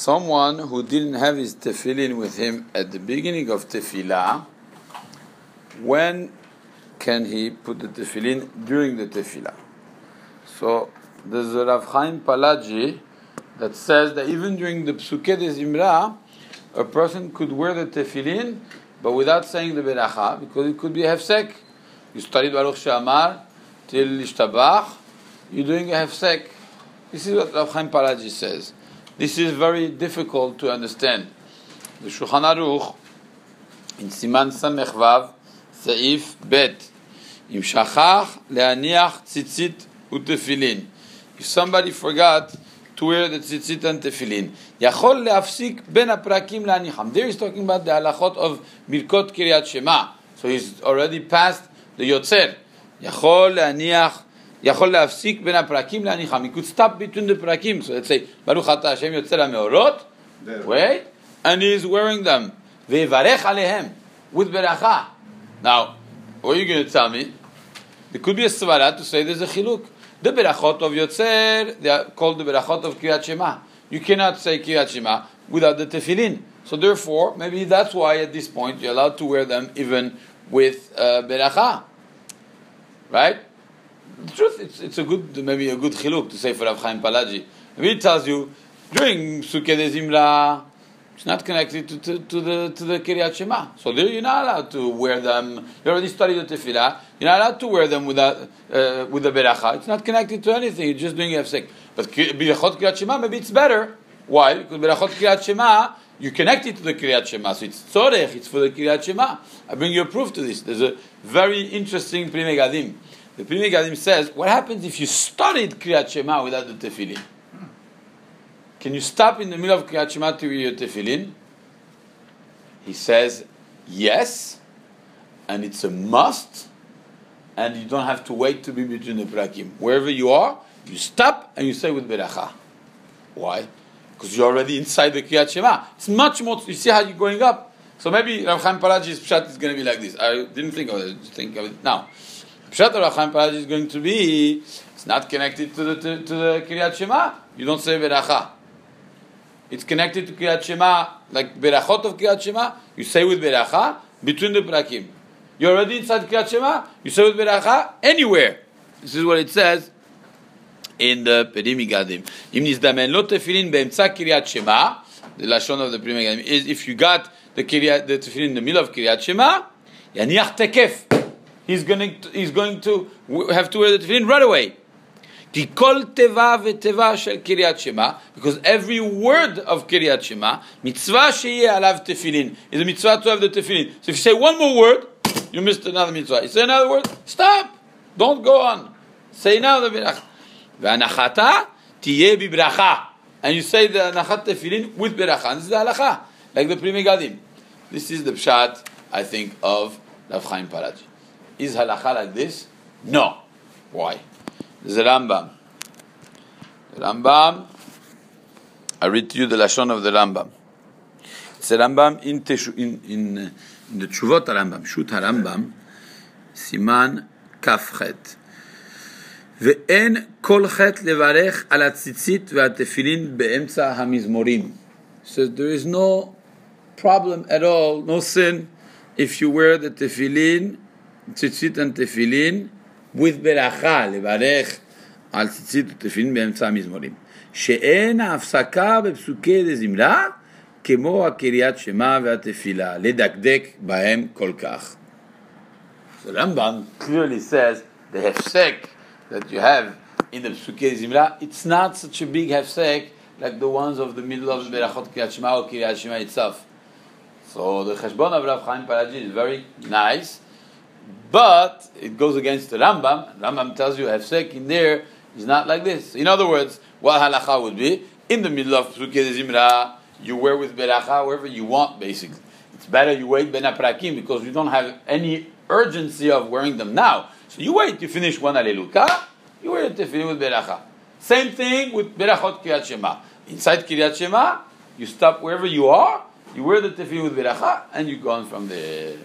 someone who didn't have his tefillin with him at the beginning of tefillah, when can he put the tefillin during the tefillah? So there's a Rav Chaim Palaji that says that even during the Psuke de Zimra, a person could wear the tefillin, but without saying the beracha, because it could be a hefsek. You studied Baruch She'amar till Ishtabach, you're doing a hefsek. This is what Rav Chaim Palaji says. This is very difficult to understand. The Shulchan Aruch in Siman Samech Vav Bet Im Shachach Leaniach Tzitzit Utefilin. If somebody forgot to wear the tzitzit and tefillin, Yachol להפסיק Ben Aprakim להניחם. There he's talking about the halachot of Birkot Kiryat Shema. So he's already passed the Yotzer. Yachol להניח יכול להפסיק בין הפרקים להניחם. He could stop between the פרקים. So let's say, ברוך אתה השם יוצא למאורות, wait, and he's wearing them. ויברך עליהם, with ברכה. Now, what are you going to tell me? There could be a svara to say there's a chiluk. The berachot of Yotzer, they are called the berachot of Kriyat Shema. You cannot say Kriyat Shema without the tefillin. So therefore, maybe that's why at this point you're allowed to wear them even with uh, beracha. Right? The truth, it's, it's a good, maybe a good chiluk to say for Rav Chaim Palaji. Maybe it tells you, during Psukei de it's not connected to, to, to, the to the Kiryat Shema. So there you're not allowed to wear them. You already studied the Tefillah. You're not allowed to wear them without, uh, with the Beracha. It's not connected to anything. You're just doing Hefsek. But Berachot Kiryat Shema, maybe it's better. Why? Because Berachot Kiryat Shema, you connect it to the Kiryat Shema. So it's Tzorech, it's for the Kiryat Shema. I bring you a proof to this. There's a very interesting Pri Megadim. The Pri Megadim says, what happens if you studied Kriyat Shema without the Tefillin? Can you stop in the middle of Kriyat Shema to read your tefillin? He says, yes, and it's a must, and you don't have to wait to be between the prakim. Wherever you are, you stop and you say with beracha. Why? Because you're already inside the Kriyat Shema. It's much more, you see how you're going up. So maybe Rav Chaim Palaji's pshat is going to be like this. I didn't think of it, think of it now. Pshat of Rav Chaim is going to be, it's not connected to the, to, to the Kriyat Shema. You don't say beracha it's connected to Kriyat Shema, like Berachot of Kriyat Shema, you say with Beracha, between the Prakim. You're already inside Kriyat Shema, you say with Beracha, anywhere. This is what it says in the Pri Megadim. Im nizdamen lo tefillin be'emtza Kriyat Shema, the Lashon of the Pri Megadim, is if you got the, kiryat, the tefillin in the middle of Kriyat Shema, yaniach tekef he's going to, he's going to have to wear the tefillin right away. Because every word of Kiryat Shema, mitzvah alav tefillin, is a mitzvah to have the tefillin. So if you say one more word, you missed another mitzvah. You say another word, stop. Don't go on. Say now the bibracha. And you say the anachat tefillin with beracha. This is the halacha, like the Pri Megadim. This is the pshat, I think, of Rav Chaim Palaji. Is halacha like this? No. Why? the Rambam. The Rambam, I read to you the Lashon of the Rambam. It's the Rambam in, teshu, in, in, in the Tshuvot Rambam, Shut HaRambam, סימן כ"ח. ואין כל חטא לברך על הציצית והתפילין באמצע המזמורים. So there is no problem at all, no sin, if you wear the tefillin, with The Rambam clearly says the hefsek that you have in the Psukei zimra, it's not such a big hefsek like the ones of the middle of the Berachot Kriyat Shema or Kriyat Shema itself. So the Cheshbon of Rav Chaim Palaji is very nice but it goes against the Rambam. Rambam tells you hefsek in there is not like this. In other words, what halacha would be in the middle of Psukei Zimra, you wear with beracha wherever you want, basically. It's better you wait ben aprakim because you don't have any urgency of wearing them now. So you wait, you finish one aleluka, you wear the tefillin with beracha. Same thing with berachot kiryat shema. Inside kiryat shema, you stop wherever you are, you wear the tefillin with beracha, and you go on from there.